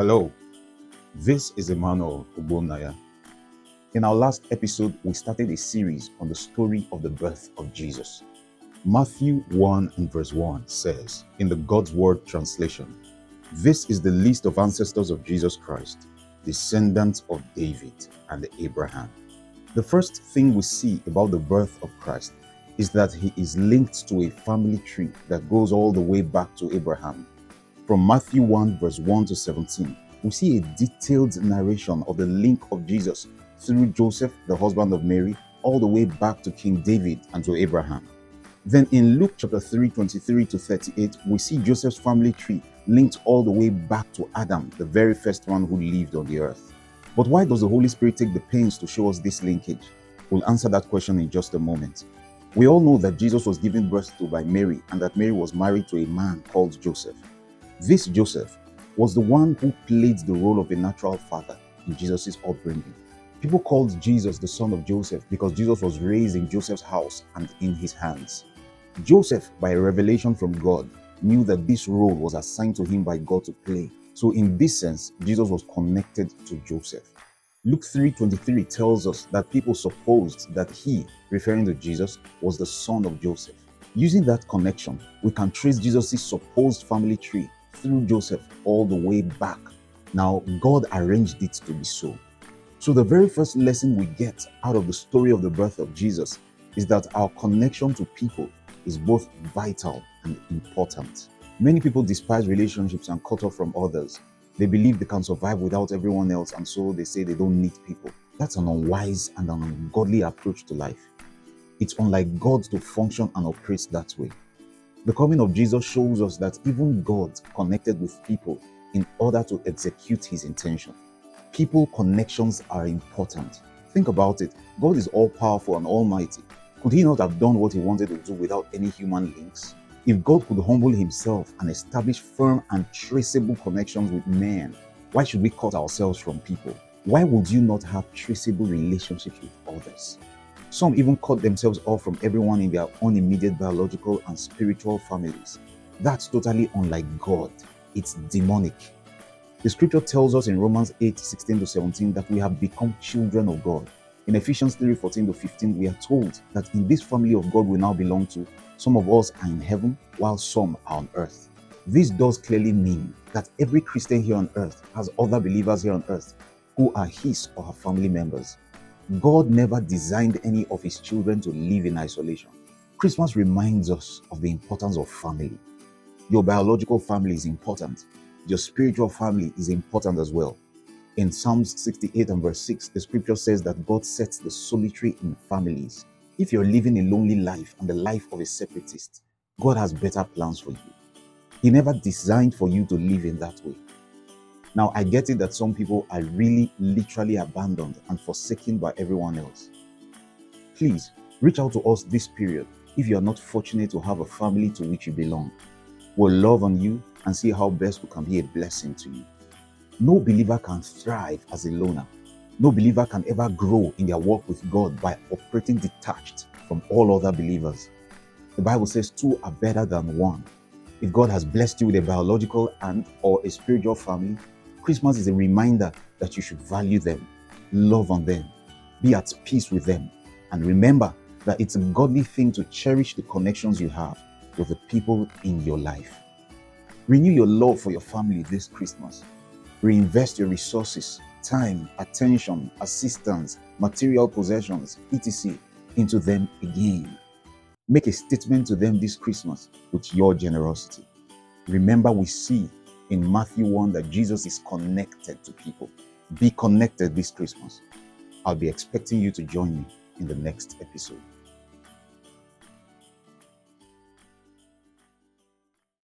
Hello, this is Emmanuel Ubonaya. In our last episode, we started a series on the story of the birth of Jesus. Matthew 1 and verse 1 says, in the God's Word translation, This is the list of ancestors of Jesus Christ, descendants of David and Abraham. The first thing we see about the birth of Christ is that he is linked to a family tree that goes all the way back to Abraham. From Matthew 1, verse 1 to 17, we see a detailed narration of the link of Jesus through Joseph, the husband of Mary, all the way back to King David and to Abraham. Then in Luke chapter 3, 23 to 38, we see Joseph's family tree linked all the way back to Adam, the very first one who lived on the earth. But why does the Holy Spirit take the pains to show us this linkage? We'll answer that question in just a moment. We all know that Jesus was given birth to by Mary and that Mary was married to a man called Joseph. This Joseph was the one who played the role of a natural father in Jesus' upbringing. People called Jesus the son of Joseph because Jesus was raised in Joseph's house and in his hands. Joseph, by revelation from God, knew that this role was assigned to him by God to play. So, in this sense, Jesus was connected to Joseph. Luke 3:23 tells us that people supposed that he, referring to Jesus, was the son of Joseph. Using that connection, we can trace Jesus' supposed family tree through Joseph all the way back. Now, God arranged it to be so. So, the very first lesson we get out of the story of the birth of Jesus is that our connection to people is both vital and important. Many people despise relationships and cut off from others. They believe they can survive without everyone else, and so they say they don't need people. That's an unwise and an ungodly approach to life. It's unlike God to function and operate that way. The coming of Jesus shows us that even God connected with people in order to execute his intention. People connections are important. Think about it. God is all powerful and almighty. Could he not have done what he wanted to do without any human links? If God could humble himself and establish firm and traceable connections with men, why should we cut ourselves from people? Why would you not have traceable relationships with others? Some even cut themselves off from everyone in their own immediate biological and spiritual families. That's totally unlike God. It's demonic. The scripture tells us in Romans 8 16 to 17 that we have become children of God. In Ephesians 3 14 to 15, we are told that in this family of God we now belong to, some of us are in heaven while some are on earth. This does clearly mean that every Christian here on earth has other believers here on earth who are his or her family members. God never designed any of his children to live in isolation. Christmas reminds us of the importance of family. Your biological family is important, your spiritual family is important as well. In Psalms 68 and verse 6, the scripture says that God sets the solitary in families. If you're living a lonely life and the life of a separatist, God has better plans for you. He never designed for you to live in that way. Now, I get it that some people are really literally abandoned and forsaken by everyone else. Please reach out to us this period if you are not fortunate to have a family to which you belong. We'll love on you and see how best we can be a blessing to you. No believer can thrive as a loner. No believer can ever grow in their walk with God by operating detached from all other believers. The Bible says two are better than one. If God has blessed you with a biological and or a spiritual family, Christmas is a reminder that you should value them, love on them, be at peace with them, and remember that it's a godly thing to cherish the connections you have with the people in your life. Renew your love for your family this Christmas. Reinvest your resources, time, attention, assistance, material possessions, etc., into them again. Make a statement to them this Christmas with your generosity. Remember, we see in Matthew 1 that Jesus is connected to people. Be connected this Christmas. I'll be expecting you to join me in the next episode.